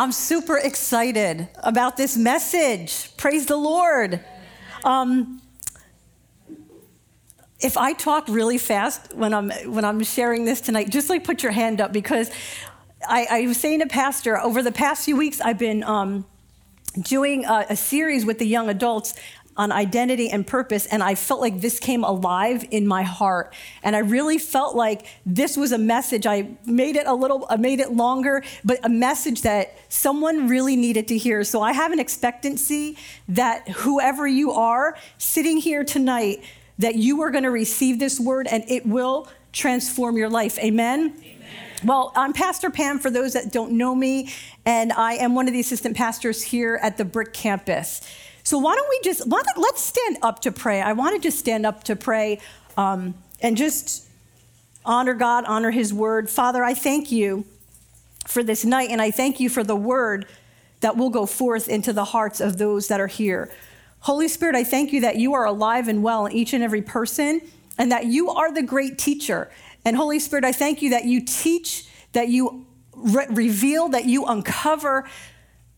I'm super excited about this message. Praise the Lord. Um, if I talk really fast when I'm when I'm sharing this tonight, just like put your hand up because I, I was saying to Pastor over the past few weeks I've been um, doing a, a series with the young adults on identity and purpose, and I felt like this came alive in my heart. And I really felt like this was a message. I made it a little, I made it longer, but a message that someone really needed to hear. So I have an expectancy that whoever you are sitting here tonight, that you are going to receive this word and it will transform your life. Amen. Amen. Well, I'm Pastor Pam for those that don't know me, and I am one of the assistant pastors here at the Brick campus. So why don't we just let, us stand up to pray? I want to just stand up to pray um, and just honor God, honor His word. Father, I thank you for this night, and I thank you for the word that will go forth into the hearts of those that are here. Holy Spirit, I thank you that you are alive and well in each and every person, and that you are the great teacher. And Holy Spirit, I thank you that you teach, that you re- reveal, that you uncover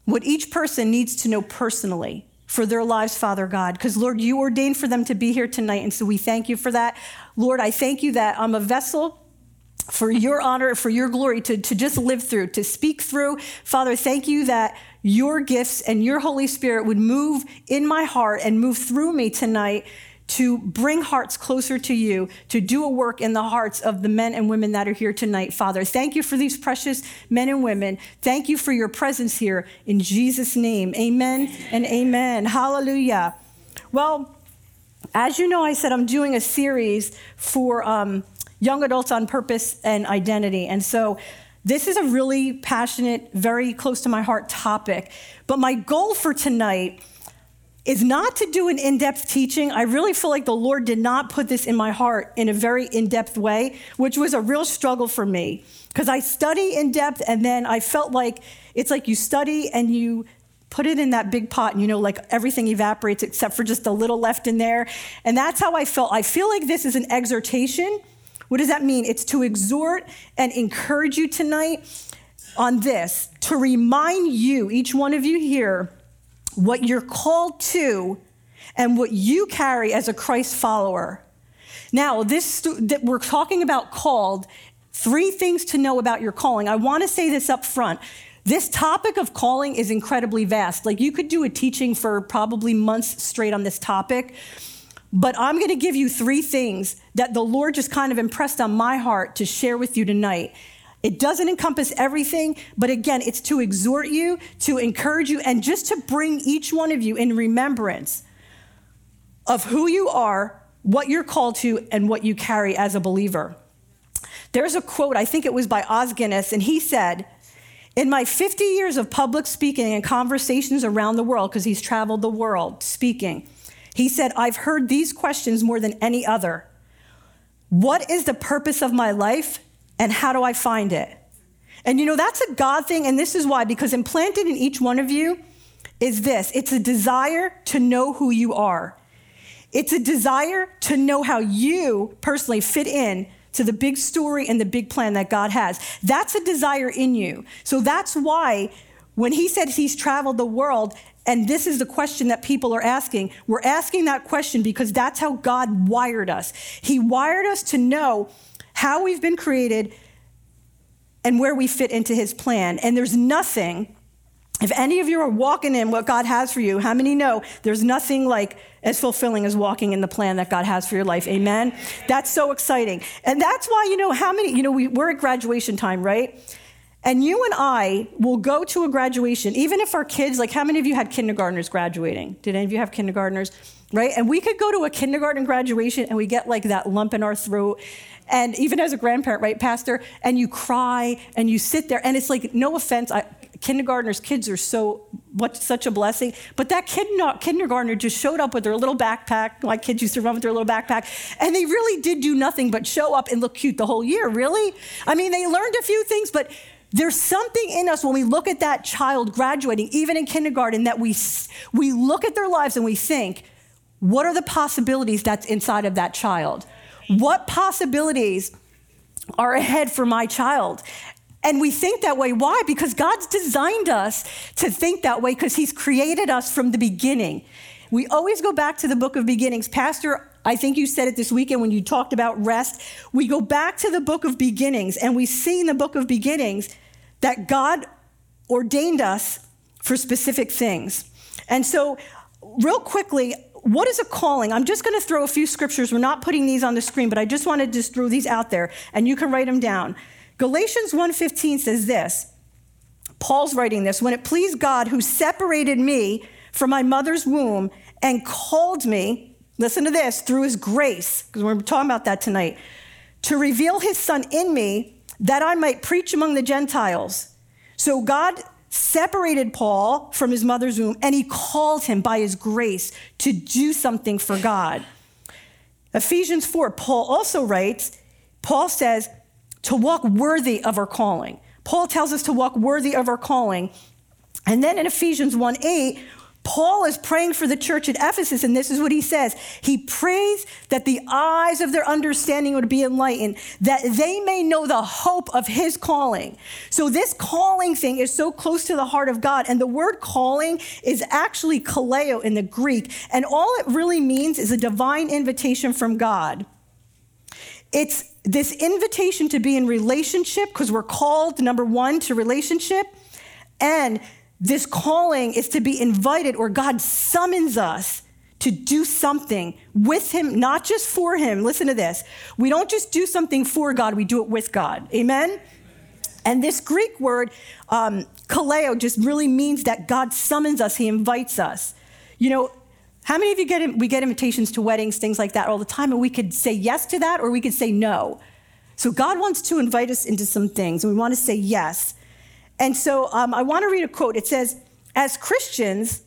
what each person needs to know personally for their lives, Father God, because Lord, you ordained for them to be here tonight. And so we thank you for that. Lord, I thank you that I'm a vessel for your honor, for your glory to, to just live through, to speak through. Father, thank you that your gifts and your Holy Spirit would move in my heart and move through me tonight to bring hearts closer to you, to do a work in the hearts of the men and women that are here tonight, Father. Thank you for these precious men and women. Thank you for your presence here in Jesus' name. Amen and amen. Hallelujah. Well, as you know, I said I'm doing a series for um, young adults on purpose and identity. And so this is a really passionate, very close to my heart topic. But my goal for tonight is not to do an in depth teaching. I really feel like the Lord did not put this in my heart in a very in depth way, which was a real struggle for me. Because I study in depth and then I felt like it's like you study and you put it in that big pot and you know like everything evaporates except for just a little left in there and that's how i felt i feel like this is an exhortation what does that mean it's to exhort and encourage you tonight on this to remind you each one of you here what you're called to and what you carry as a Christ follower. Now, this that we're talking about called, three things to know about your calling. I want to say this up front. This topic of calling is incredibly vast. Like you could do a teaching for probably months straight on this topic. But I'm going to give you three things that the Lord just kind of impressed on my heart to share with you tonight. It doesn't encompass everything, but again, it's to exhort you, to encourage you, and just to bring each one of you in remembrance of who you are, what you're called to, and what you carry as a believer. There's a quote, I think it was by Os Guinness, and he said, In my 50 years of public speaking and conversations around the world, because he's traveled the world speaking, he said, I've heard these questions more than any other. What is the purpose of my life? And how do I find it? And you know, that's a God thing. And this is why, because implanted in each one of you is this it's a desire to know who you are. It's a desire to know how you personally fit in to the big story and the big plan that God has. That's a desire in you. So that's why when he said he's traveled the world, and this is the question that people are asking, we're asking that question because that's how God wired us. He wired us to know how we've been created, and where we fit into his plan. And there's nothing, if any of you are walking in what God has for you, how many know there's nothing like as fulfilling as walking in the plan that God has for your life? Amen? That's so exciting. And that's why, you know, how many, you know, we, we're at graduation time, right? And you and I will go to a graduation, even if our kids, like how many of you had kindergartners graduating? Did any of you have kindergartners? Right? And we could go to a kindergarten graduation and we get like that lump in our throat. And even as a grandparent, right, Pastor? And you cry and you sit there. And it's like, no offense, I, kindergartners' kids are so what such a blessing. But that kid, kindergartner just showed up with their little backpack. My kids used to run with their little backpack, and they really did do nothing but show up and look cute the whole year. Really, I mean, they learned a few things, but there's something in us when we look at that child graduating, even in kindergarten, that we, we look at their lives and we think, what are the possibilities that's inside of that child? What possibilities are ahead for my child? And we think that way. Why? Because God's designed us to think that way because He's created us from the beginning. We always go back to the book of beginnings. Pastor, I think you said it this weekend when you talked about rest. We go back to the book of beginnings and we see in the book of beginnings that God ordained us for specific things. And so, real quickly, what is a calling? I'm just going to throw a few scriptures. We're not putting these on the screen, but I just want to just throw these out there and you can write them down. Galatians 1:15 says this. Paul's writing this, when it pleased God who separated me from my mother's womb and called me, listen to this, through his grace, because we're talking about that tonight, to reveal his son in me that I might preach among the Gentiles. So God separated Paul from his mother's womb and he called him by his grace to do something for God. Ephesians 4, Paul also writes, Paul says, to walk worthy of our calling. Paul tells us to walk worthy of our calling. And then in Ephesians 1 8, Paul is praying for the church at Ephesus, and this is what he says. He prays that the eyes of their understanding would be enlightened, that they may know the hope of his calling. So, this calling thing is so close to the heart of God, and the word calling is actually kaleo in the Greek, and all it really means is a divine invitation from God. It's this invitation to be in relationship, because we're called, number one, to relationship, and this calling is to be invited, or God summons us to do something with Him, not just for Him. Listen to this. We don't just do something for God, we do it with God. Amen? And this Greek word, um, kaleo, just really means that God summons us, He invites us. You know, how many of you get we get invitations to weddings, things like that all the time, and we could say yes to that or we could say no. So God wants to invite us into some things, and we want to say yes. And so um, I want to read a quote. It says, As Christians,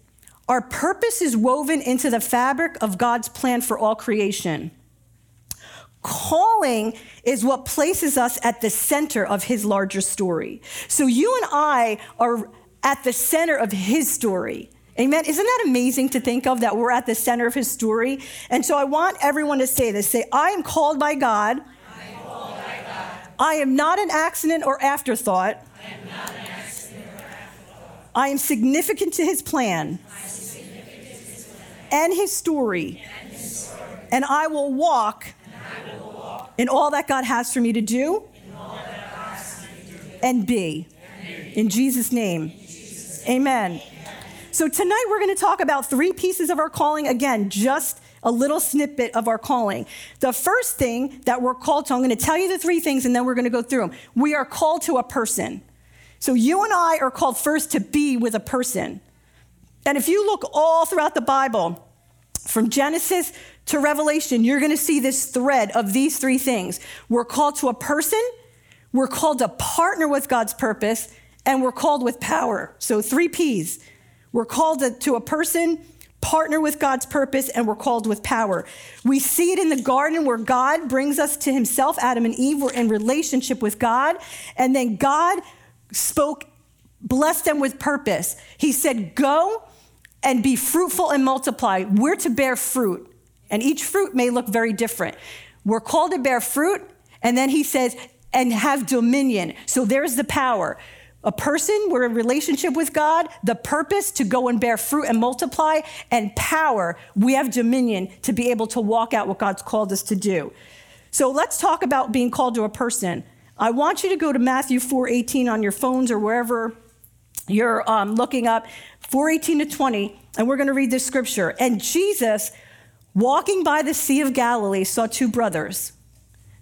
our purpose is woven into the fabric of God's plan for all creation. Calling is what places us at the center of his larger story. So you and I are at the center of his story. Amen. Isn't that amazing to think of that we're at the center of his story? And so I want everyone to say this say, I am called by God. I am, by God. I am not an accident or afterthought. I am significant to his plan, and, his story, and I will walk, in all that God has for me to do, and be. In Jesus' name. Amen. So tonight we're going to talk about three pieces of our calling. Again, just a little snippet of our calling. The first thing that we're called to, I'm going to tell you the three things and then we're going to go through them. We are called to a person. So you and I are called first to be with a person. And if you look all throughout the Bible, from Genesis to Revelation, you're going to see this thread of these three things. We're called to a person, we're called to partner with God's purpose, and we're called with power. So, three P's. We're called to, to a person, partner with God's purpose, and we're called with power. We see it in the garden where God brings us to himself. Adam and Eve were in relationship with God, and then God spoke, blessed them with purpose. He said, Go and be fruitful and multiply. We're to bear fruit, and each fruit may look very different. We're called to bear fruit, and then he says, and have dominion. So there's the power. A person, we're in relationship with God, the purpose to go and bear fruit and multiply, and power, we have dominion to be able to walk out what God's called us to do. So let's talk about being called to a person. I want you to go to Matthew 4:18 on your phones or wherever you're um, looking up, 4:18 to 20, and we're going to read this scripture. And Jesus, walking by the Sea of Galilee, saw two brothers.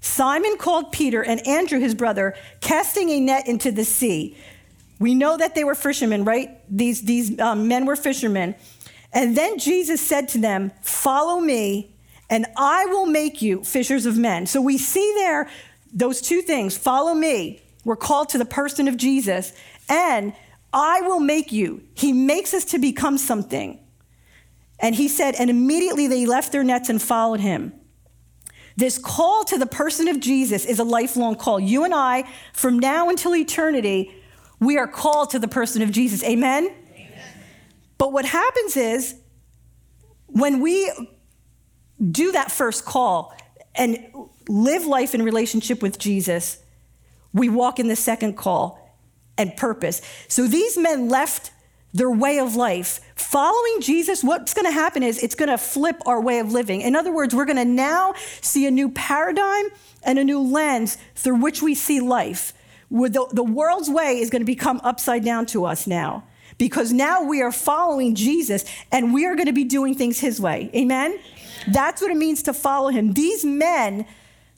Simon called Peter and Andrew, his brother, casting a net into the sea. We know that they were fishermen, right? These, these um, men were fishermen. And then Jesus said to them, Follow me, and I will make you fishers of men. So we see there those two things follow me. We're called to the person of Jesus, and I will make you. He makes us to become something. And he said, and immediately they left their nets and followed him. This call to the person of Jesus is a lifelong call. You and I, from now until eternity, we are called to the person of Jesus. Amen? Amen? But what happens is when we do that first call and live life in relationship with Jesus, we walk in the second call and purpose. So these men left their way of life. Following Jesus, what's going to happen is it's going to flip our way of living. In other words, we're going to now see a new paradigm and a new lens through which we see life. The, the world's way is going to become upside down to us now because now we are following Jesus and we are going to be doing things his way. Amen? That's what it means to follow him. These men,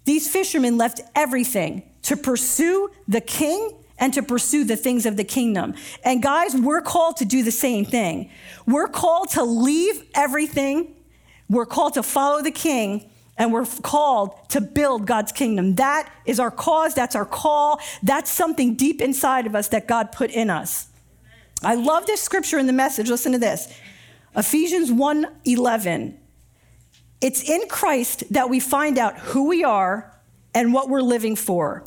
these fishermen left everything to pursue the king and to pursue the things of the kingdom. And guys, we're called to do the same thing. We're called to leave everything, we're called to follow the king. And we're called to build God's kingdom. That is our cause. That's our call. That's something deep inside of us that God put in us. I love this scripture in the message. Listen to this. Ephesians 1 11. It's in Christ that we find out who we are and what we're living for.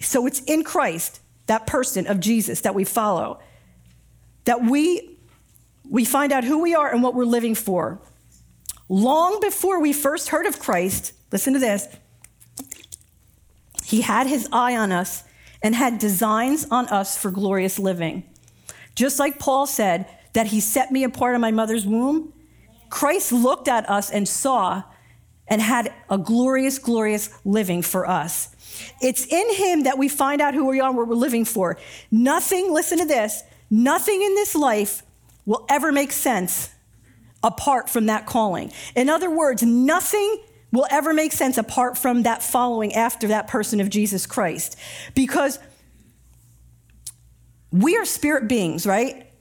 So it's in Christ that person of Jesus that we follow, that we, we find out who we are and what we're living for. Long before we first heard of Christ, listen to this, he had his eye on us and had designs on us for glorious living. Just like Paul said that he set me apart in my mother's womb, Christ looked at us and saw and had a glorious, glorious living for us. It's in Him that we find out who we are and what we're living for. Nothing, listen to this, nothing in this life will ever make sense apart from that calling. In other words, nothing will ever make sense apart from that following after that person of Jesus Christ. Because we are spirit beings, right?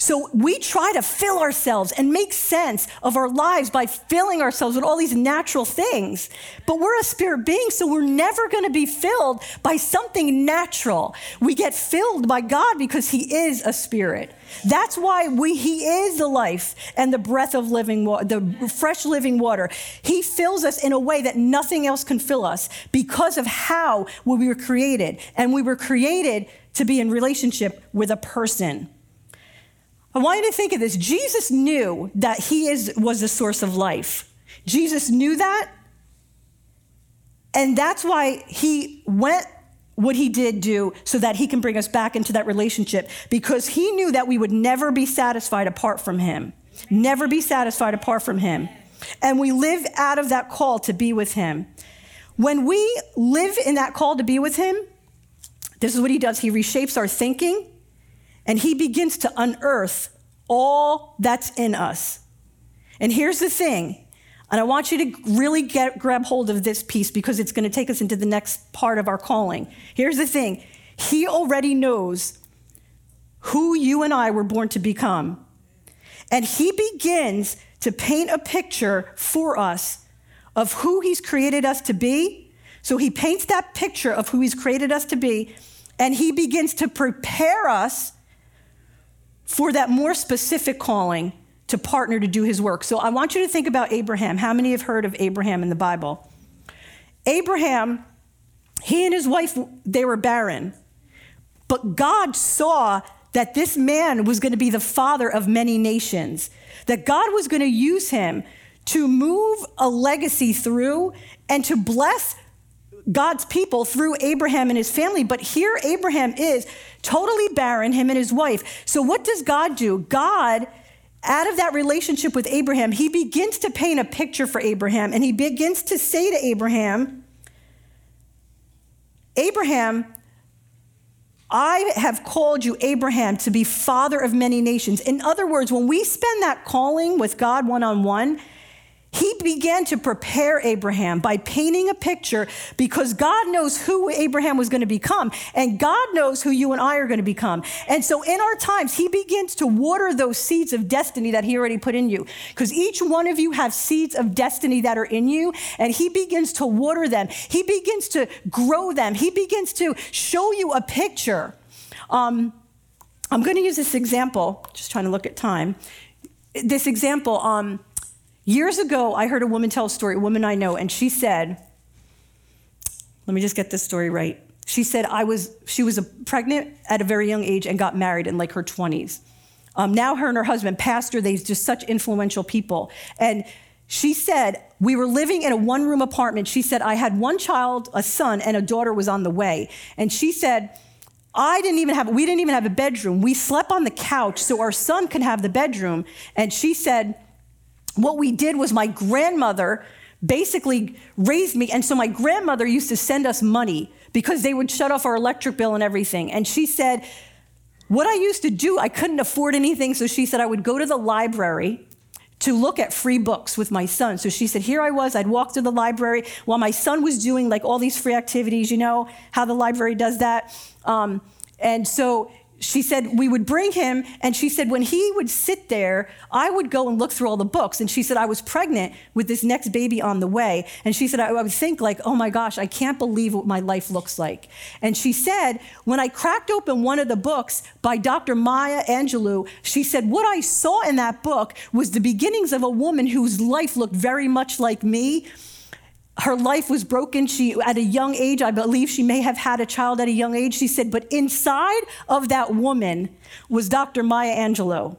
So we try to fill ourselves and make sense of our lives by filling ourselves with all these natural things. But we're a spirit being, so we're never going to be filled by something natural. We get filled by God because He is a spirit. That's why we, He is the life and the breath of living water, the fresh living water. He fills us in a way that nothing else can fill us because of how we were created. And we were created to be in relationship with a person. I want you to think of this. Jesus knew that he is, was the source of life. Jesus knew that. And that's why he went what he did do so that he can bring us back into that relationship because he knew that we would never be satisfied apart from him. Never be satisfied apart from him. And we live out of that call to be with him. When we live in that call to be with him, this is what he does. He reshapes our thinking, and he begins to unearth all that's in us. And here's the thing, and I want you to really get, grab hold of this piece because it's going to take us into the next part of our calling. Here's the thing He already knows who you and I were born to become. And He begins to paint a picture for us of who He's created us to be. So He paints that picture of who He's created us to be, and He begins to prepare us for that more specific calling to partner to do his work. So I want you to think about Abraham. How many have heard of Abraham in the Bible? Abraham, he and his wife, they were barren. But God saw that this man was going to be the father of many nations, that God was going to use him to move a legacy through and to bless God's people through Abraham and his family. But here, Abraham is totally barren, him and his wife. So, what does God do? God, out of that relationship with Abraham, he begins to paint a picture for Abraham and he begins to say to Abraham, Abraham, I have called you, Abraham, to be father of many nations. In other words, when we spend that calling with God one on one, he began to prepare Abraham by painting a picture because God knows who Abraham was going to become, and God knows who you and I are going to become. And so, in our times, He begins to water those seeds of destiny that He already put in you. Because each one of you have seeds of destiny that are in you, and He begins to water them. He begins to grow them. He begins to show you a picture. Um, I'm going to use this example, just trying to look at time. This example, um, Years ago, I heard a woman tell a story, a woman I know, and she said, let me just get this story right. She said I was she was pregnant at a very young age and got married in like her 20s. Um, now her and her husband, pastor, they're just such influential people. And she said, we were living in a one room apartment. She said, I had one child, a son, and a daughter was on the way. And she said, I didn't even have, we didn't even have a bedroom. We slept on the couch so our son could have the bedroom. And she said, what we did was my grandmother basically raised me. And so my grandmother used to send us money because they would shut off our electric bill and everything. And she said, what I used to do, I couldn't afford anything. So she said, I would go to the library to look at free books with my son. So she said, Here I was, I'd walk to the library while my son was doing like all these free activities, you know how the library does that. Um, and so she said we would bring him and she said when he would sit there i would go and look through all the books. And she said i was pregnant with this next baby on the way. And she said i, would think like oh my gosh i can't believe what my life looks like. And she said when i cracked open one of the books by dr maya angelou she said what i saw in that book was the beginnings of a woman whose life looked very much like me her life was broken. She, at a young age, I believe she may have had a child at a young age. She said, but inside of that woman was Dr. Maya Angelou.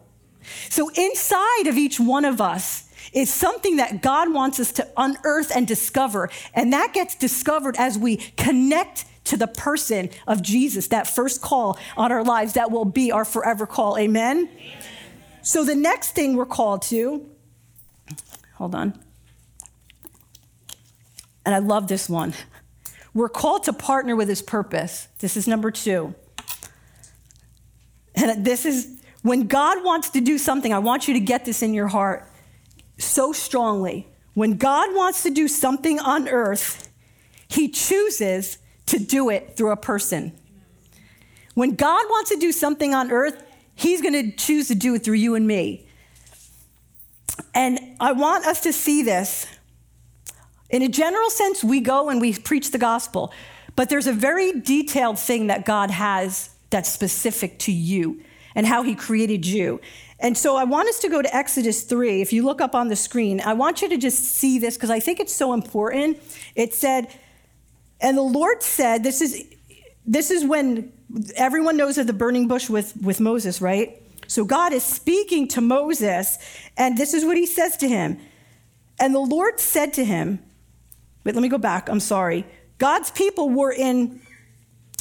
So inside of each one of us is something that God wants us to unearth and discover. And that gets discovered as we connect to the person of Jesus, that first call on our lives that will be our forever call. Amen? Amen. So the next thing we're called to, hold on. And I love this one. We're called to partner with his purpose. This is number two. And this is when God wants to do something, I want you to get this in your heart so strongly. When God wants to do something on earth, he chooses to do it through a person. When God wants to do something on earth, he's going to choose to do it through you and me. And I want us to see this in a general sense, we go and we preach the gospel, but there's a very detailed thing that God has that's specific to you and how he created you. And so I want us to go to Exodus 3. If you look up on the screen, I want you to just see this because I think it's so important. It said, and the Lord said, this is this is when everyone knows of the burning bush with, with Moses, right? So God is speaking to Moses, and this is what he says to him. And the Lord said to him, Wait, let me go back. I'm sorry. God's people were in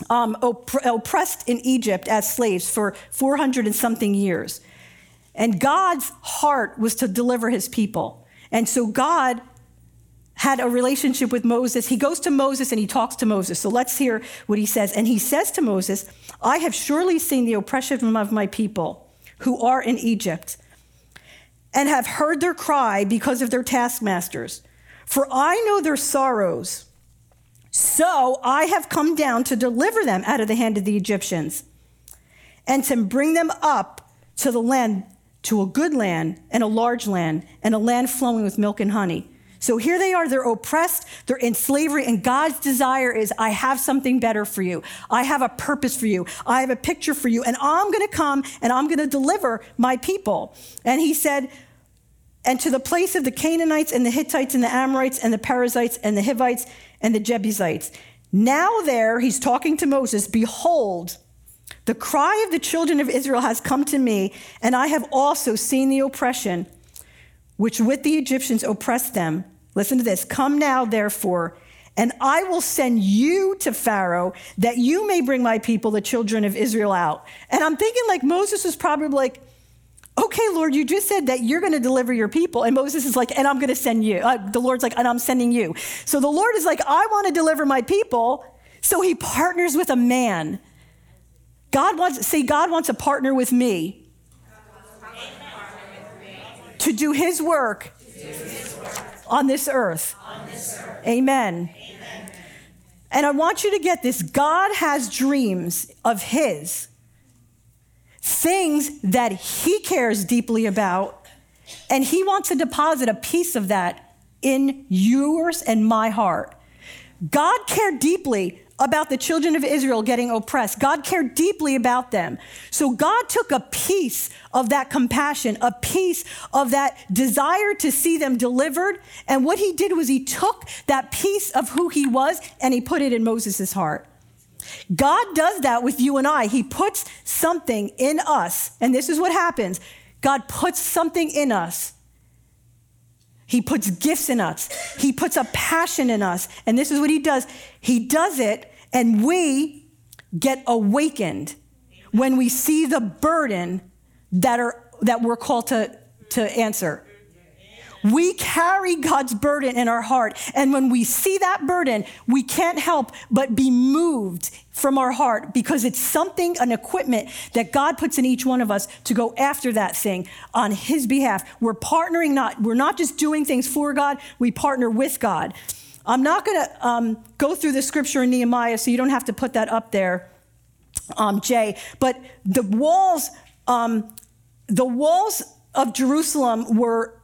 um, opp- oppressed in Egypt as slaves for 400 and something years. And God's heart was to deliver his people. And so God had a relationship with Moses. He goes to Moses and he talks to Moses. So let's hear what he says. And he says to Moses, I have surely seen the oppression of my people who are in Egypt and have heard their cry because of their taskmasters. For I know their sorrows. So I have come down to deliver them out of the hand of the Egyptians and to bring them up to the land, to a good land and a large land and a land flowing with milk and honey. So here they are, they're oppressed, they're in slavery, and God's desire is I have something better for you. I have a purpose for you. I have a picture for you, and I'm gonna come and I'm gonna deliver my people. And he said, and to the place of the Canaanites and the Hittites and the Amorites and the Perizzites and the Hivites and the Jebusites. Now, there, he's talking to Moses, behold, the cry of the children of Israel has come to me, and I have also seen the oppression which with the Egyptians oppressed them. Listen to this Come now, therefore, and I will send you to Pharaoh that you may bring my people, the children of Israel, out. And I'm thinking like Moses was probably like, okay, Lord, you just said that you're going to deliver your people. And Moses is like, and I'm going to send you. Uh, the Lord's like, and I'm sending you. So the Lord is like, I want to deliver my people. So he partners with a man. God wants, say, God wants to partner with me, to do his work, On, this earth. Amen. And I want you to get this God has dreams of his things that he cares deeply about, and he wants to deposit a piece of that in yours and my heart. God cared deeply about the children of Israel getting oppressed. God cared deeply about them. So God took a piece of that compassion, a piece of that desire to see them delivered. And what he did was he took that piece of who he was and he put it in Moses' heart. God does that with you and I. He puts something in us, and this is what happens God puts something in us. He puts gifts in us. He puts a passion in us. And this is what he does. He does it, and we get awakened when we see the burden that, are, that we're called to, to answer. We carry God's burden in our heart. And when we see that burden, we can't help but be moved from our heart because it's something, an equipment that God puts in each one of us to go after that thing on His behalf. We're partnering, not, we're not just doing things for God, we partner with God. I'm not going to um, go through the scripture in Nehemiah, so you don't have to put that up there, um, Jay. But the walls, um, the walls of Jerusalem were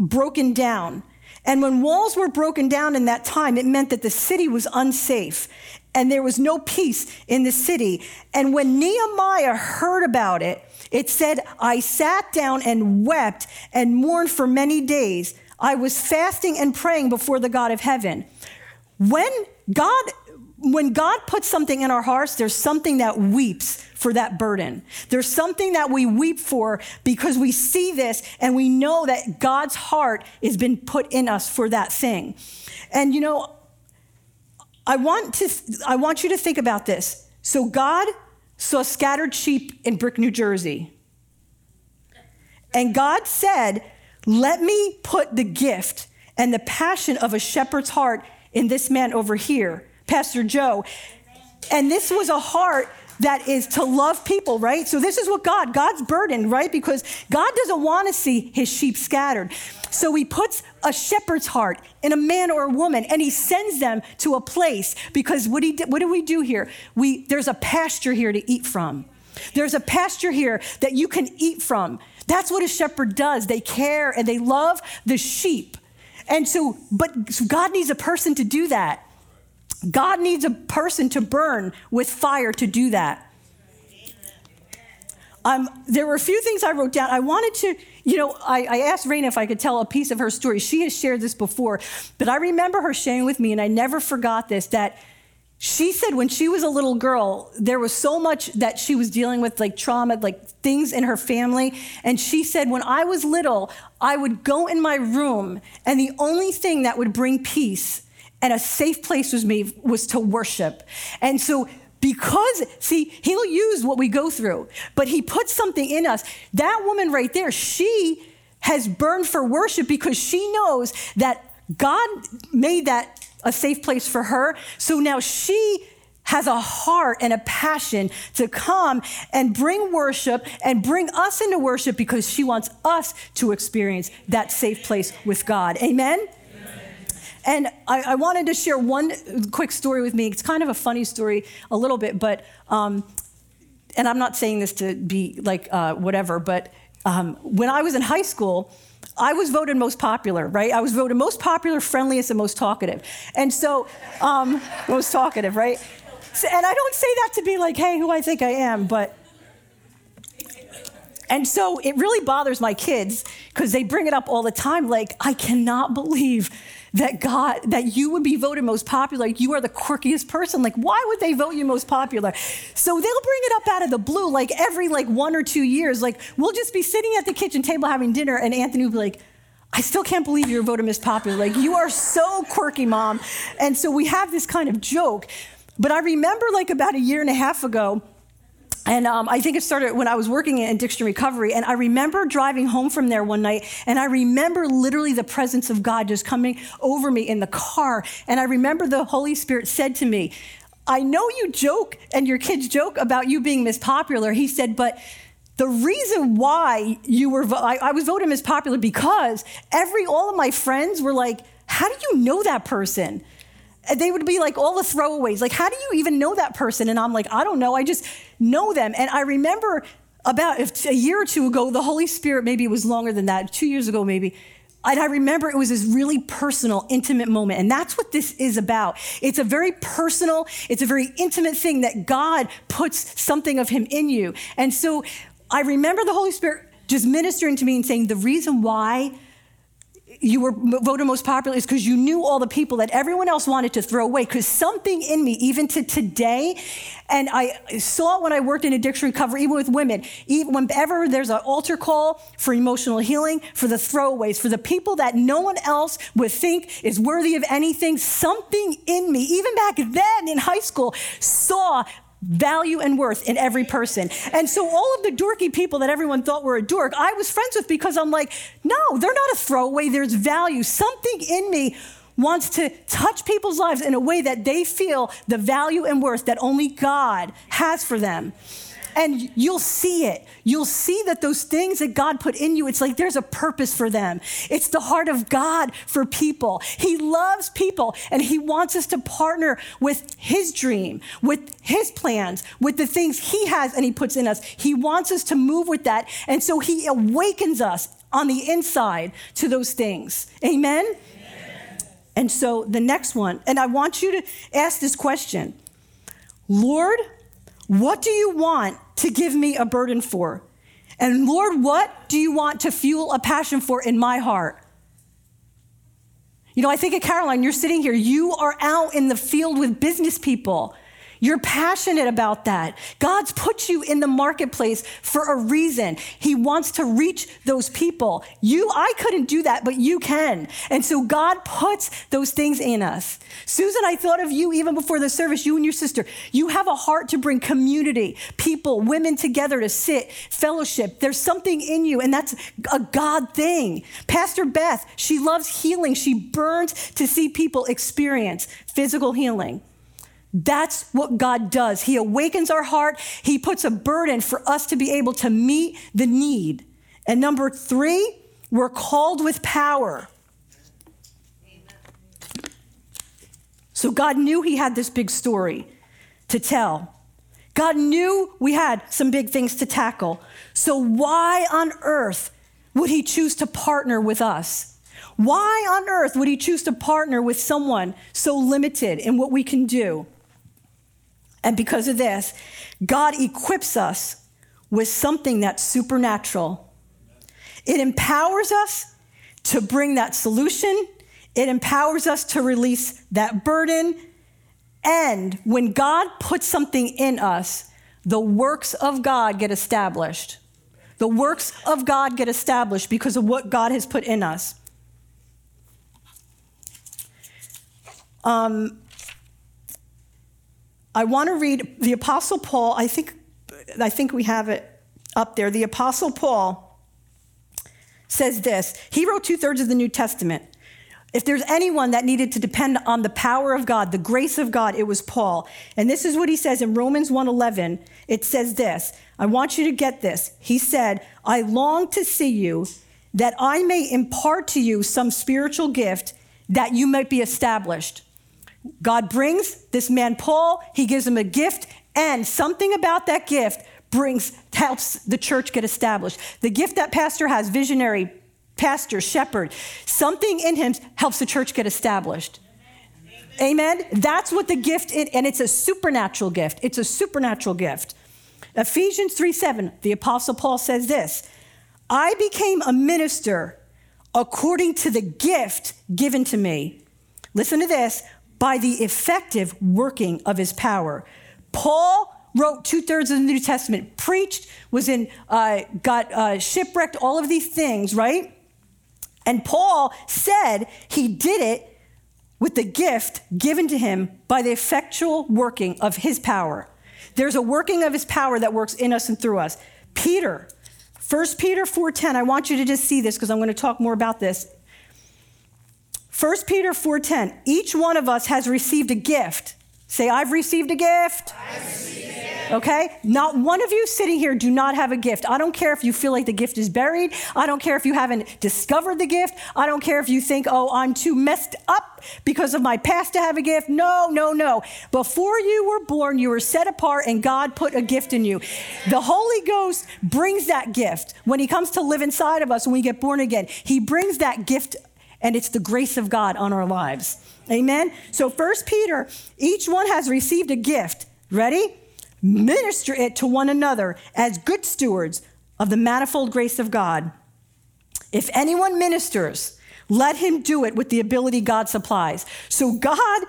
broken down. And when walls were broken down in that time, it meant that the city was unsafe and there was no peace in the city. And when Nehemiah heard about it, it said, I sat down and wept and mourned for many days. I was fasting and praying before the God of heaven. When God when God puts something in our hearts, there's something that weeps for that burden. There's something that we weep for because we see this and we know that God's heart has been put in us for that thing. And you know, I want to I want you to think about this. So God saw scattered sheep in Brick, New Jersey. And God said, "Let me put the gift and the passion of a shepherd's heart in this man over here." Pastor Joe. And this was a heart that is to love people, right? So this is what God, God's burden, right? Because God doesn't want to see his sheep scattered. So he puts a shepherd's heart in a man or a woman and he sends them to a place because what, he, what do we do here? We, there's a pasture here to eat from. There's a pasture here that you can eat from. That's what a shepherd does. They care and they love the sheep. And so, but God needs a person to do that. God needs a person to burn with fire to do that. Um, there were a few things I wrote down. I wanted to, you know, I, I, asked Raina if I could tell a piece of her story. She has shared this before, but I remember her sharing with me, and I never forgot this that she said when she was a little girl, there was so much that she was dealing with, like trauma, like things in her family. And she said, when I was little, I would go in my room, and the only thing that would bring peace and a safe place was me was to worship. And so because see he'll use what we go through but he puts something in us. That woman right there she has burned for worship because she knows that god made that a safe place for her. So now she has a heart and a passion to come and bring worship and bring us into worship because she wants us to experience that safe place with god. Amen and I, I, wanted to share one quick story with me. It's kind of a funny story, a little bit, but, um, and I'm not saying this to be like uh, whatever, but um, when I was in high school, I was voted most popular, right? I was voted most popular, friendliest, and most talkative. And so, um, most talkative, right? So, and I don't say that to be like, hey, who I think I am, but and so it really bothers my kids because they bring it up all the time. Like, I cannot believe that God, that you would be voted most popular. You are the quirkiest person. Like, why would they vote you most popular? So they'll bring it up out of the blue, like every like one or two years. Like, we'll just be sitting at the kitchen table having dinner, and Anthony will be like, I still can't believe you're voted most popular. Like, you are so quirky, mom. And so we have this kind of joke. But I remember like about a year and a half ago, and um, I think it started when I was working in addiction recovery. And I remember driving home from there one night, and I remember literally the presence of God just coming over me in the car. And I remember the Holy Spirit said to me, I know you joke and your kids joke about you being Miss Popular. He said, but the reason why you were, I, I was voted Miss Popular because every, all of my friends were like, how do you know that person? They would be like all the throwaways. Like, how do you even know that person? And I'm like, I don't know. I just know them. And I remember about a year or two ago, the Holy Spirit, maybe it was longer than that, two years ago, maybe. And I remember it was this really personal, intimate moment. And that's what this is about. It's a very personal, it's a very intimate thing that God puts something of Him in you. And so I remember the Holy Spirit just ministering to me and saying, the reason why you were voted most popular is because you knew all the people that everyone else wanted to throw away. Because something in me, even to today, and I saw when I worked in addiction recovery, even with women, even whenever there's an altar call for emotional healing, for the throwaways, for the people that no one else would think is worthy of anything, something in me, even back then in high school, saw value and worth in every person. And so all of the dorky people that everyone thought were a dork, I was friends with because I'm like, no, they're not a throwaway. There's value. Something in me wants to touch people's lives in a way that they feel the value and worth that only God has for them and you'll see it. You'll see that those things that God put in you, it's like there's a purpose for them. It's the heart of God for people. He loves people and He wants us to partner with His dream, with His plans, with the things He has and He puts in us. He wants us to move with that. And so He awakens us on the inside to those things. Amen? And so the next one, and I want you to ask this question Lord, what do you want to give me a burden for? And Lord, what do you want to fuel a passion for in my heart? You know, I think of Caroline, you're sitting here, you are out in the field with business people. You're passionate about that. God's put you in the marketplace for a reason. He wants to reach those people. You, I couldn't do that, but you can. And so God puts those things in us. Susan, I thought of you even before the service, you and your sister. You have a heart to bring community, people, women together to sit, fellowship. There's something in you, and that's a God thing. Pastor Beth, she loves healing. She burns to see people experience physical healing. That's what God does. He awakens our heart, He puts a burden for us to be able to meet the need. And number three, we're called with power. So God knew He had this big story to tell. God knew we had some big things to tackle. So, why on earth would He choose to partner with us? Why on earth would He choose to partner with someone so limited in what we can do? And because of this, God equips us with something that's supernatural. It empowers us to bring that solution, it empowers us to release that burden. And when God puts something in us, the works of God get established. The works of God get established because of what God has put in us. Um, I want to read the Apostle Paul. I think, I think we have it up there. The Apostle Paul says this. He wrote two thirds of the New Testament. If there's anyone that needed to depend on the power of God, the grace of God, it was Paul. And this is what he says in Romans 1:11. It says this. I want you to get this. He said, "I long to see you that I may impart to you some spiritual gift that you might be established." God brings this man Paul, he gives him a gift, and something about that gift brings helps the church get established. The gift that pastor has, visionary, pastor, shepherd, something in him helps the church get established. Amen. Amen. That's what the gift is, and it's a supernatural gift. It's a supernatural gift. Ephesians 3 7, the Apostle Paul says this I became a minister according to the gift given to me. Listen to this by the effective working of his power. Paul wrote two thirds of the New Testament, preached, was in, uh, got uh, shipwrecked, all of these things, right? And Paul said he did it with the gift given to him by the effectual working of his power. There's a working of his power that works in us and through us. Peter, 1 Peter 4:10, I want you to just see this because I'm going to talk more about this 1 Peter 4:10 Each one of us has received a gift. Say I've received a gift. Received a gift. Okay? Not one of you sitting here do not have a gift. I don't care if you feel like the gift is buried. I don't care if you haven't discovered the gift. I don't care if you think, "Oh, I'm too messed up because of my past to have a gift." No, no, no. Before you were born, you were set apart and God put a gift in you. The Holy Ghost brings that gift. When he comes to live inside of us when we get born again, he brings that gift and it's the grace of God on our lives. Amen. So First Peter, each one has received a gift. Ready? Minister it to one another as good stewards of the manifold grace of God. If anyone ministers, let him do it with the ability God supplies. So God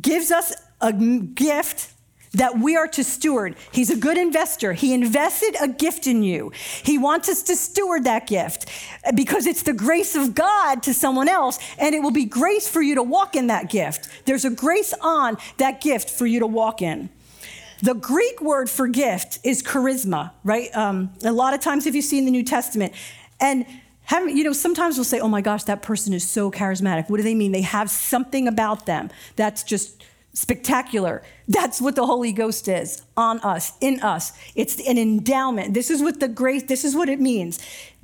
gives us a gift that we are to steward. He's a good investor. He invested a gift in you. He wants us to steward that gift because it's the grace of God to someone else, and it will be grace for you to walk in that gift. There's a grace on that gift for you to walk in. The Greek word for gift is charisma, right? Um, a lot of times, if you see in the New Testament, and you know, sometimes we'll say, "Oh my gosh, that person is so charismatic." What do they mean? They have something about them that's just spectacular. That's what the Holy Ghost is on us, in us. It's an endowment. This is what the grace, this is what it means.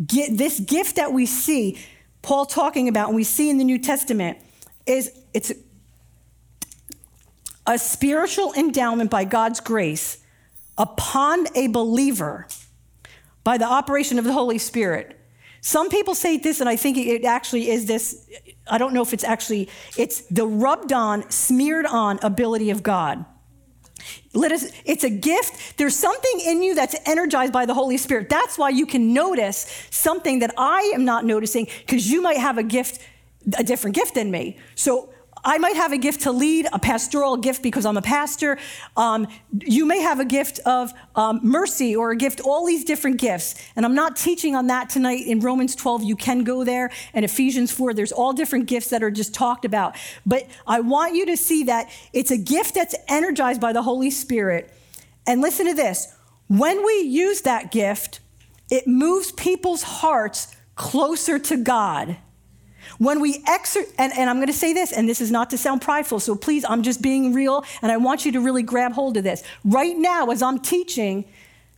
Get, this gift that we see Paul talking about and we see in the New Testament is it's a spiritual endowment by God's grace upon a believer by the operation of the Holy Spirit. Some people say this, and I think it actually is this I don't know if it's actually, it's the rubbed on, smeared on ability of God. Let us, it's a gift. There's something in you that's energized by the Holy Spirit. That's why you can notice something that I am not noticing because you might have a gift, a different gift than me. So I might have a gift to lead, a pastoral gift because I'm a pastor. Um, you may have a gift of um, mercy or a gift, all these different gifts. And I'm not teaching on that tonight. In Romans 12, you can go there. And Ephesians 4, there's all different gifts that are just talked about. But I want you to see that it's a gift that's energized by the Holy Spirit. And listen to this when we use that gift, it moves people's hearts closer to God. When we exert, and, and I'm going to say this, and this is not to sound prideful, so please, I'm just being real, and I want you to really grab hold of this. Right now, as I'm teaching,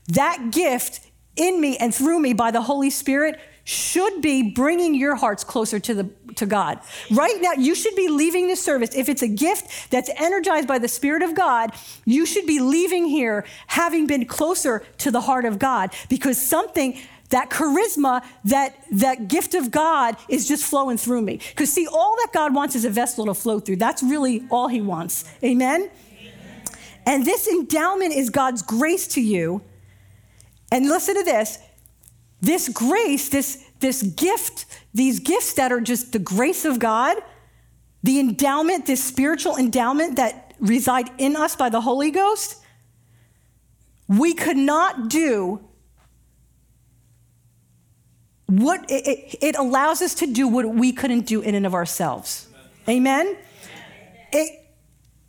that gift in me and through me by the Holy Spirit should be bringing your hearts closer to the to God. Right now you should be leaving this service if it's a gift that's energized by the spirit of God, you should be leaving here having been closer to the heart of God because something that charisma, that, that gift of God is just flowing through me. Because, see, all that God wants is a vessel to flow through. That's really all He wants. Amen? And this endowment is God's grace to you. And listen to this this grace, this, this gift, these gifts that are just the grace of God, the endowment, this spiritual endowment that reside in us by the Holy Ghost, we could not do what it, it, allows us to do what we couldn't do in and of ourselves. Amen? Amen? It,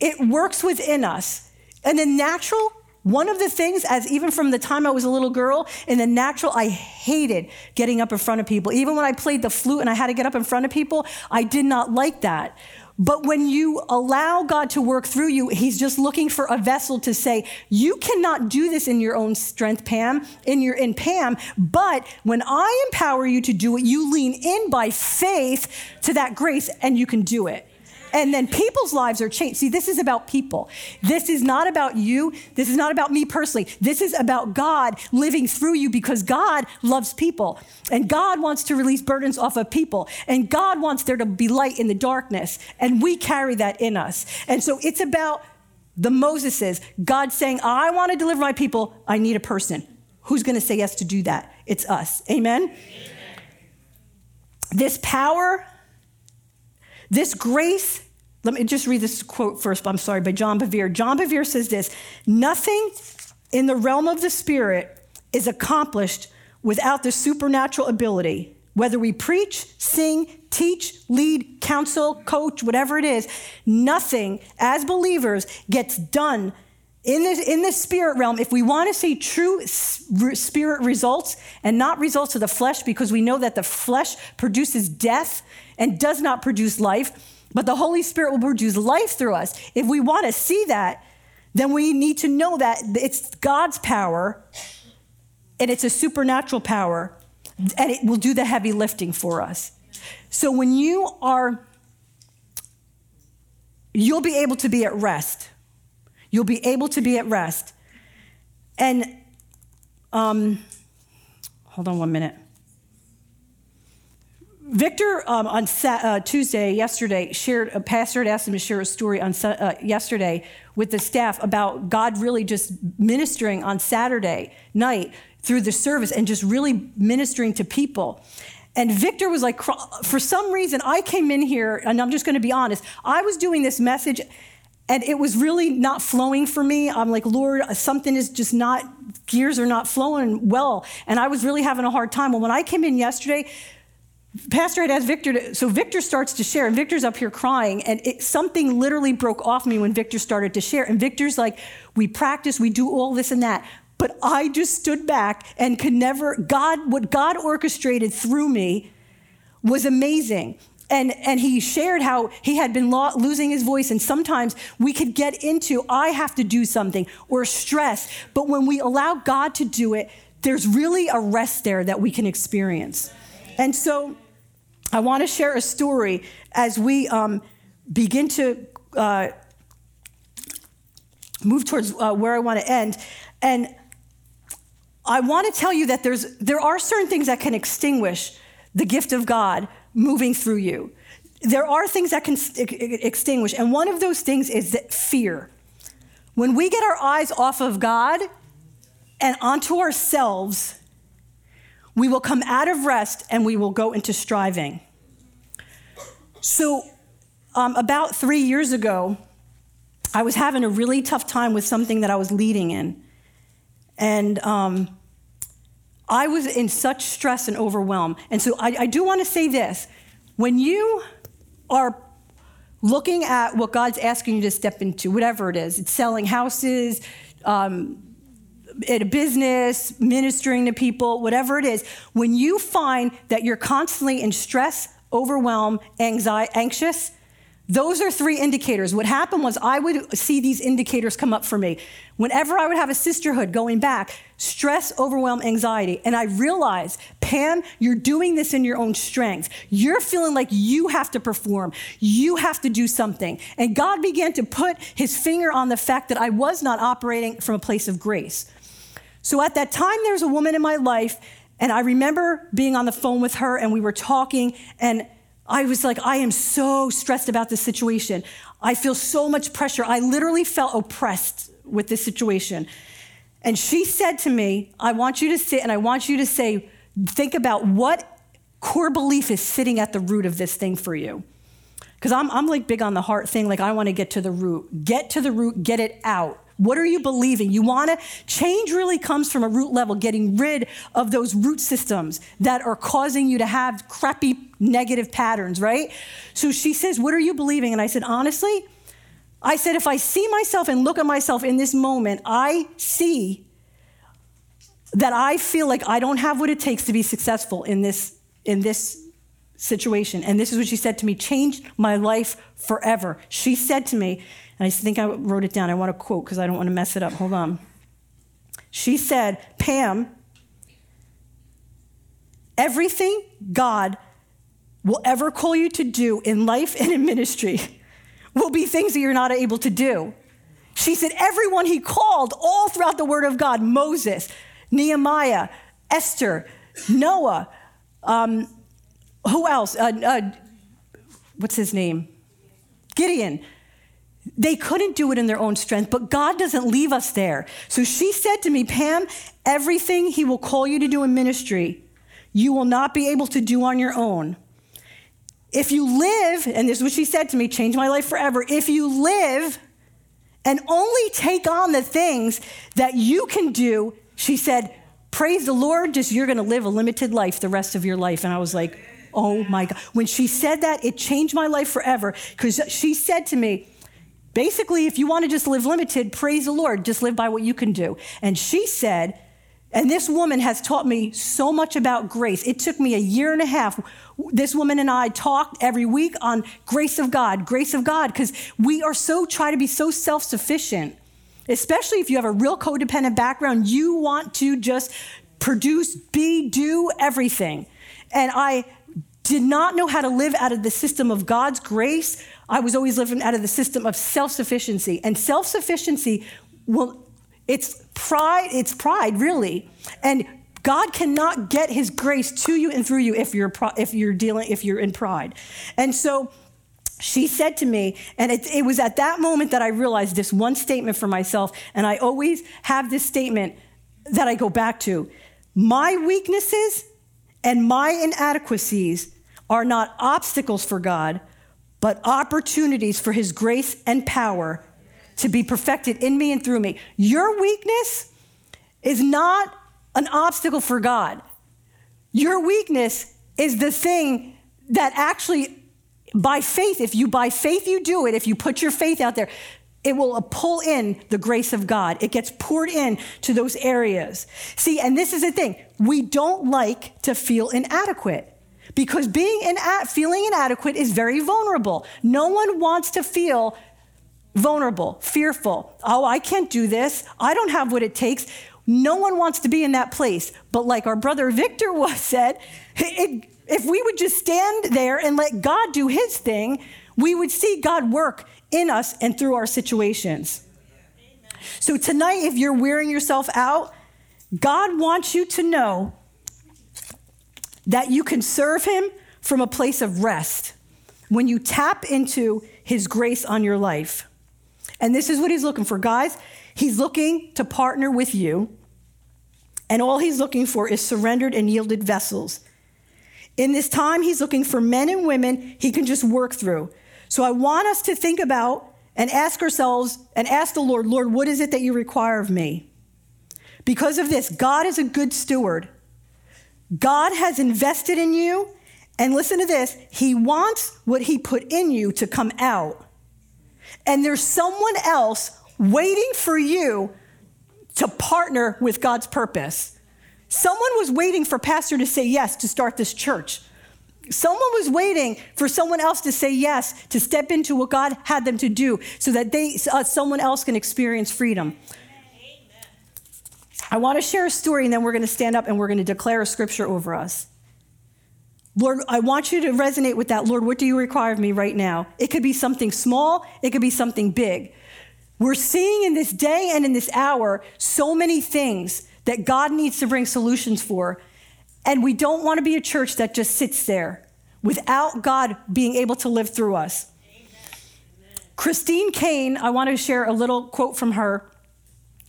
it works within us. And the natural, one of the things, as even from the time I was a little girl, in the natural, I hated getting up in front of people. Even when I played the flute and I had to get up in front of people, I did not like that. But when you allow God to work through you, He's just looking for a vessel to say, You cannot do this in your own strength, Pam, in your in Pam. But when I empower you to do it, you lean in by faith to that grace and you can do it and then people's lives are changed. See, this is about people. This is not about you. This is not about me personally. This is about God living through you because God loves people. And God wants to release burdens off of people. And God wants there to be light in the darkness. And we carry that in us. And so it's about the Moseses, God saying, I want to deliver my people. I need a person. Who's going to say yes to do that? It's us. Amen? Amen. This power, this grace, let me just read this quote first. I'm sorry, by John Bevere. John Bevere says this Nothing in the realm of the Spirit is accomplished without the supernatural ability. Whether we preach, sing, teach, lead, counsel, coach, whatever it is, nothing as believers gets done in this, in this spirit realm, if we want to see true spirit results and not results of the flesh, because we know that the flesh produces death and does not produce life, but the Holy Spirit will produce life through us. If we want to see that, then we need to know that it's God's power and it's a supernatural power and it will do the heavy lifting for us. So when you are, you'll be able to be at rest. You'll be able to be at rest. And um, hold on one minute. Victor um, on uh, Tuesday, yesterday, shared, a pastor had asked him to share a story on uh, yesterday with the staff about God really just ministering on Saturday night through the service and just really ministering to people. And Victor was like, for some reason, I came in here, and I'm just going to be honest, I was doing this message, and it was really not flowing for me. I'm like, Lord, something is just not, gears are not flowing well. And I was really having a hard time. Well, when I came in yesterday, Pastor had asked Victor to, so Victor starts to share, and Victor's up here crying, and it, something literally broke off me when Victor started to share. And Victor's like, We practice, we do all this and that. But I just stood back and could never, God, what God orchestrated through me was amazing. And, and he shared how he had been lo- losing his voice, and sometimes we could get into, I have to do something, or stress. But when we allow God to do it, there's really a rest there that we can experience. And so I want to share a story as we um, begin to uh, move towards uh, where I want to end. And I want to tell you that there's, there are certain things that can extinguish the gift of God moving through you. There are things that can extinguish, and one of those things is that fear. When we get our eyes off of God and onto ourselves, we will come out of rest and we will go into striving. So, um, about three years ago, I was having a really tough time with something that I was leading in. And um, I was in such stress and overwhelm. And so I, I do want to say this when you are looking at what God's asking you to step into, whatever it is, it's selling houses, um, at a business, ministering to people, whatever it is, when you find that you're constantly in stress, overwhelm, anxiety, anxious, those are three indicators. What happened was I would see these indicators come up for me. Whenever I would have a sisterhood going back, stress, overwhelm, anxiety. And I realized, Pam, you're doing this in your own strength. You're feeling like you have to perform, you have to do something. And God began to put his finger on the fact that I was not operating from a place of grace. So at that time, there's a woman in my life, and I remember being on the phone with her, and we were talking, and I was like, I am so stressed about this situation. I feel so much pressure. I literally felt oppressed with this situation. And she said to me, I want you to sit and I want you to say, think about what core belief is sitting at the root of this thing for you. Because I'm, I'm like big on the heart thing, like I want to get to the root. Get to the root, get it out. What are you believing? You want to change really comes from a root level, getting rid of those root systems that are causing you to have crappy negative patterns, right? So she says, What are you believing? And I said, Honestly, I said, if I see myself and look at myself in this moment, I see that I feel like I don't have what it takes to be successful in this, in this situation. And this is what she said to me changed my life forever. She said to me, and I think I wrote it down. I want to quote because I don't want to mess it up. Hold on. She said, Pam, everything God will ever call you to do in life and in ministry will be things that you're not able to do. She said, everyone he called all throughout the Word of God Moses, Nehemiah, Esther, Noah, um, who else? Uh, uh, what's his name? Gideon. They couldn't do it in their own strength, but God doesn't leave us there. So she said to me, Pam, everything He will call you to do in ministry, you will not be able to do on your own. If you live, and this is what she said to me, change my life forever. If you live and only take on the things that you can do, she said, praise the Lord, just you're going to live a limited life the rest of your life. And I was like, oh my God. When she said that, it changed my life forever because she said to me, Basically, if you want to just live limited, praise the Lord, just live by what you can do. And she said, and this woman has taught me so much about grace. It took me a year and a half. This woman and I talked every week on grace of God, grace of God, because we are so try to be so self-sufficient. Especially if you have a real codependent background, you want to just produce, be, do everything. And I did not know how to live out of the system of God's grace. I was always living out of the system of self sufficiency. And self sufficiency, well, it's pride, it's pride, really. And God cannot get his grace to you and through you if you're, if you're dealing, if you're in pride. And so, she said to me, and it, it was at that moment that I realized this one statement for myself, and I always have this statement that I go back to My weaknesses and my inadequacies are not obstacles for God, but opportunities for his grace and power to be perfected in me and through me. Your weakness is not an obstacle for God. Your weakness is the thing that actually, by faith, if you by faith you do it, if you put your faith out there, it will uh, pull in the grace of God. It gets poured in to those areas. See, and this is the thing we don't like to feel inadequate because being ina- feeling inadequate is very vulnerable. No one wants to feel vulnerable, fearful. Oh, I can't do this. I don't have what it takes. No one wants to be in that place. But like our brother Victor was said, it, if we would just stand there and let God do his thing, we would see God work in us and through our situations. So tonight, if you're wearing yourself out, God wants you to know that you can serve Him from a place of rest when you tap into His grace on your life. And this is what He's looking for, guys. He's looking to partner with you, and all He's looking for is surrendered and yielded vessels. In this time, He's looking for men and women He can just work through. So I want us to think about and ask ourselves and ask the Lord, Lord, what is it that you require of me? Because of this, God is a good steward. God has invested in you. And listen to this He wants what He put in you to come out. And there's someone else waiting for you to partner with God's purpose. Someone was waiting for Pastor to say yes to start this church. Someone was waiting for someone else to say yes, to step into what God had them to do so that they, uh, someone else can experience freedom. I want to share a story and then we're going to stand up and we're going to declare a scripture over us. Lord, I want you to resonate with that. Lord, what do you require of me right now? It could be something small, it could be something big. We're seeing in this day and in this hour so many things that God needs to bring solutions for. And we don't want to be a church that just sits there without God being able to live through us. Amen. Christine Caine, I want to share a little quote from her.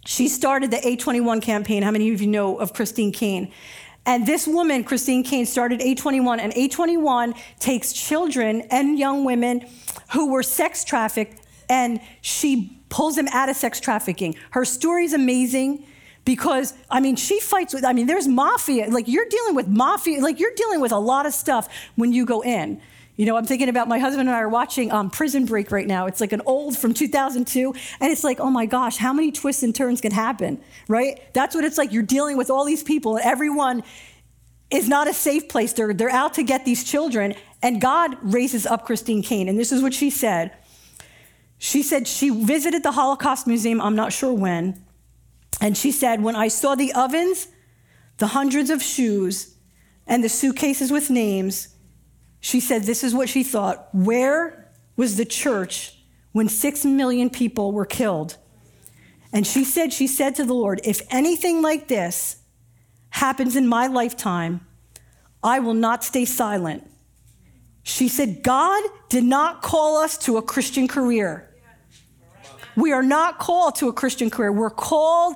She started the A21 campaign. How many of you know of Christine Caine? And this woman, Christine Caine, started A21, and A21 takes children and young women who were sex trafficked and she pulls them out of sex trafficking. Her story is amazing because I mean she fights with I mean there's mafia like you're dealing with mafia like you're dealing with a lot of stuff when you go in. You know, I'm thinking about my husband and I are watching um, Prison Break right now. It's like an old from 2002, and it's like, oh my gosh, how many twists and turns can happen, right? That's what it's like. You're dealing with all these people, and everyone is not a safe place. They're, they're out to get these children, and God raises up Christine Caine. and this is what she said. She said she visited the Holocaust Museum, I'm not sure when, and she said, When I saw the ovens, the hundreds of shoes, and the suitcases with names, she said, This is what she thought. Where was the church when six million people were killed? And she said, She said to the Lord, If anything like this happens in my lifetime, I will not stay silent. She said, God did not call us to a Christian career. We are not called to a Christian career. We're called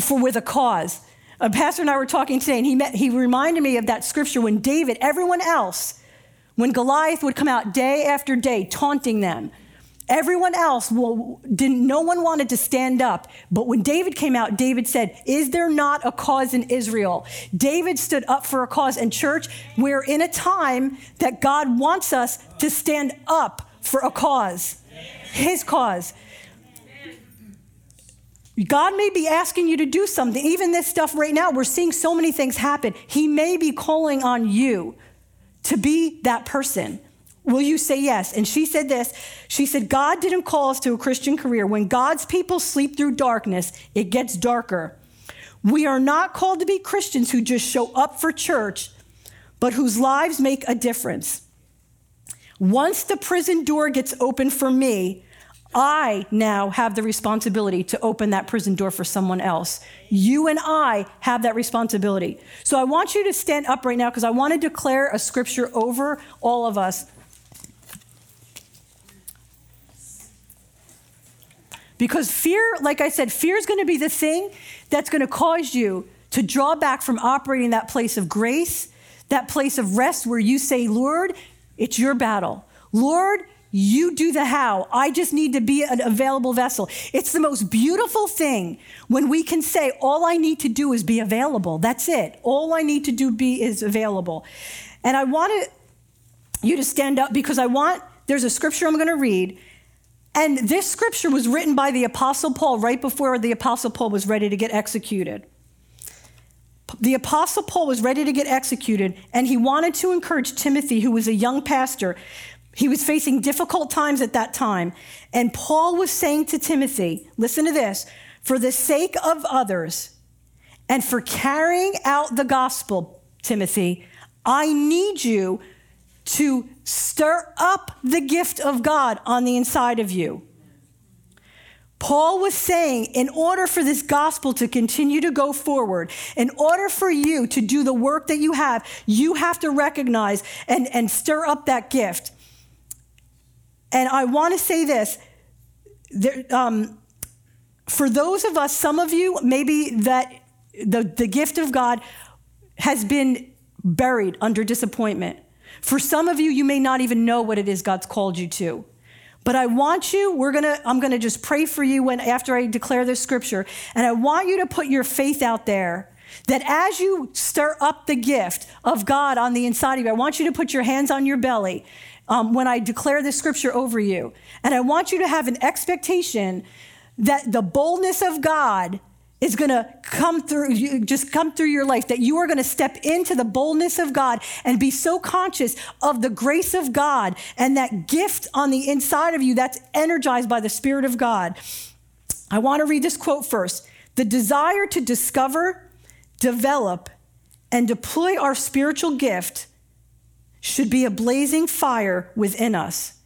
for with a cause. A pastor and I were talking today, and he, met, he reminded me of that scripture when David, everyone else, when Goliath would come out day after day taunting them, everyone else well, didn't no one wanted to stand up. But when david came out david said is there not a cause in israel? David stood up for a cause and church. We're in a time that god wants us to stand up for a cause his cause. God may be asking you to do something. Even this stuff right now, we're seeing so many things happen. He may be calling on you to be that person. Will you say yes? And she said this She said, God didn't call us to a Christian career. When God's people sleep through darkness, it gets darker. We are not called to be Christians who just show up for church, but whose lives make a difference. Once the prison door gets open for me, I now have the responsibility to open that prison door for someone else. You and I have that responsibility. So I want you to stand up right now because I want to declare a scripture over all of us. Because fear, like I said, fear is going to be the thing that's going to cause you to draw back from operating that place of grace, that place of rest where you say, Lord, it's your battle. Lord, you do the how. I just need to be an available vessel. It's the most beautiful thing when we can say, all I need to do is be available. That's it. All I need to do be is available. And I want you to stand up because I want, there's a scripture I'm going to read. And this scripture was written by the Apostle Paul right before the Apostle Paul was ready to get executed. The Apostle Paul was ready to get executed, and he wanted to encourage Timothy, who was a young pastor. He was facing difficult times at that time. And Paul was saying to Timothy, listen to this, for the sake of others and for carrying out the gospel, Timothy, I need you to stir up the gift of God on the inside of you. Paul was saying, in order for this gospel to continue to go forward, in order for you to do the work that you have, you have to recognize and, and stir up that gift. And I want to say this there, um, for those of us, some of you, maybe that the, the gift of God has been buried under disappointment. For some of you, you may not even know what it is God's called you to. But I want you, we're gonna, I'm gonna just pray for you when after I declare this scripture, and I want you to put your faith out there that as you stir up the gift of God on the inside of you, I want you to put your hands on your belly um, when I declare this scripture over you. And I want you to have an expectation that the boldness of God is going to come through you just come through your life that you are going to step into the boldness of God and be so conscious of the grace of God and that gift on the inside of you that's energized by the spirit of God. I want to read this quote first. The desire to discover, develop and deploy our spiritual gift should be a blazing fire within us.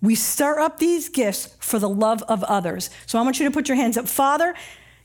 We stir up these gifts for the love of others. So I want you to put your hands up. Father,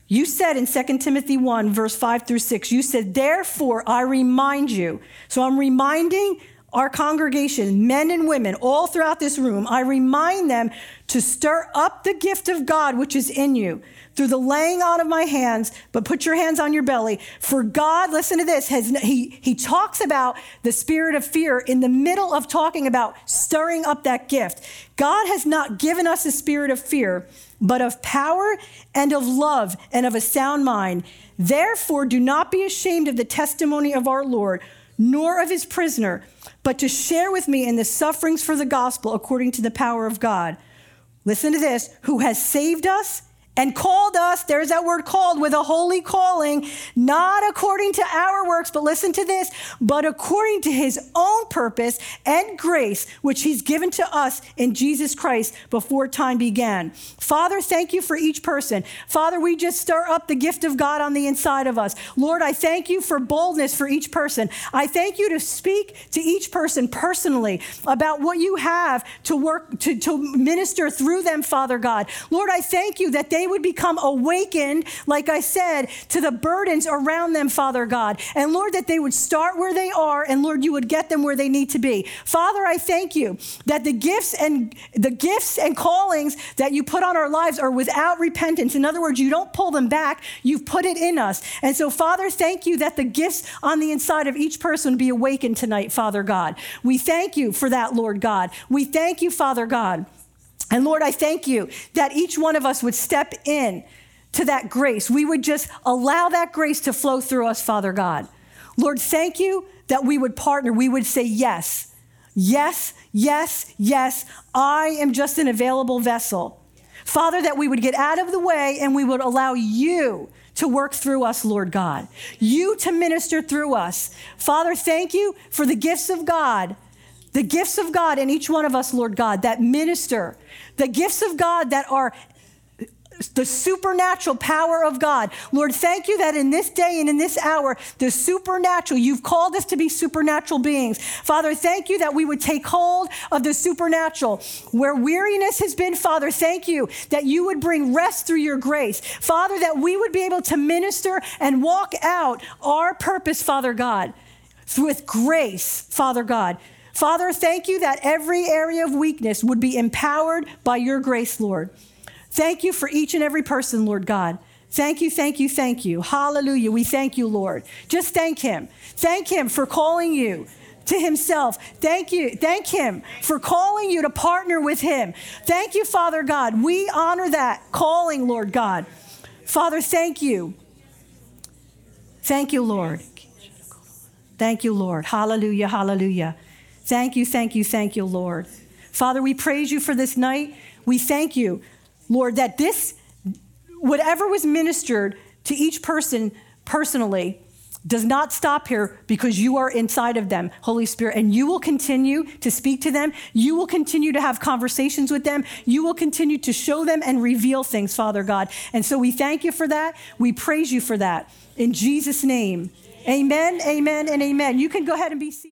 you said in 2 Timothy 1, verse 5 through 6, you said, Therefore I remind you. So I'm reminding our congregation, men and women, all throughout this room, I remind them to stir up the gift of God which is in you through the laying on of my hands, but put your hands on your belly. For God, listen to this, has he, he talks about the spirit of fear in the middle of talking about stirring up that gift. God has not given us a spirit of fear, but of power and of love and of a sound mind. Therefore, do not be ashamed of the testimony of our Lord, nor of his prisoner, but to share with me in the sufferings for the gospel according to the power of God. Listen to this, who has saved us and called us, there's that word called, with a holy calling, not according to our works, but listen to this, but according to his own purpose and grace, which he's given to us in Jesus Christ before time began. Father, thank you for each person. Father, we just stir up the gift of God on the inside of us. Lord, I thank you for boldness for each person. I thank you to speak to each person personally about what you have to work, to, to minister through them, Father God. Lord, I thank you that they they would become awakened, like I said, to the burdens around them, Father God. And Lord, that they would start where they are, and Lord, you would get them where they need to be. Father, I thank you that the gifts and the gifts and callings that you put on our lives are without repentance. In other words, you don't pull them back, you've put it in us. And so, Father, thank you that the gifts on the inside of each person be awakened tonight, Father God. We thank you for that, Lord God. We thank you, Father God. And Lord, I thank you that each one of us would step in to that grace. We would just allow that grace to flow through us, Father God. Lord, thank you that we would partner. We would say yes. Yes, yes, yes. I am just an available vessel. Father, that we would get out of the way and we would allow you to work through us, Lord God. You to minister through us. Father, thank you for the gifts of God the gifts of God in each one of us, Lord God, that minister, the gifts of God that are the supernatural power of God. Lord, thank you that in this day and in this hour, the supernatural, you've called us to be supernatural beings. Father, thank you that we would take hold of the supernatural. Where weariness has been, Father, thank you that you would bring rest through your grace. Father, that we would be able to minister and walk out our purpose, Father God, with grace, Father God. Father, thank you that every area of weakness would be empowered by your grace, Lord. Thank you for each and every person, Lord God. Thank you, thank you, thank you. Hallelujah. We thank you, Lord. Just thank Him. Thank Him for calling you to Himself. Thank you. Thank Him for calling you to partner with Him. Thank you, Father God. We honor that calling, Lord God. Father, thank you. Thank you, Lord. Thank you, Lord. Hallelujah, hallelujah. Thank you, thank you, thank you, Lord. Father, we praise you for this night. We thank you, Lord, that this, whatever was ministered to each person personally, does not stop here because you are inside of them, Holy Spirit, and you will continue to speak to them. You will continue to have conversations with them. You will continue to show them and reveal things, Father God. And so we thank you for that. We praise you for that. In Jesus' name, amen, amen, and amen. You can go ahead and be seated.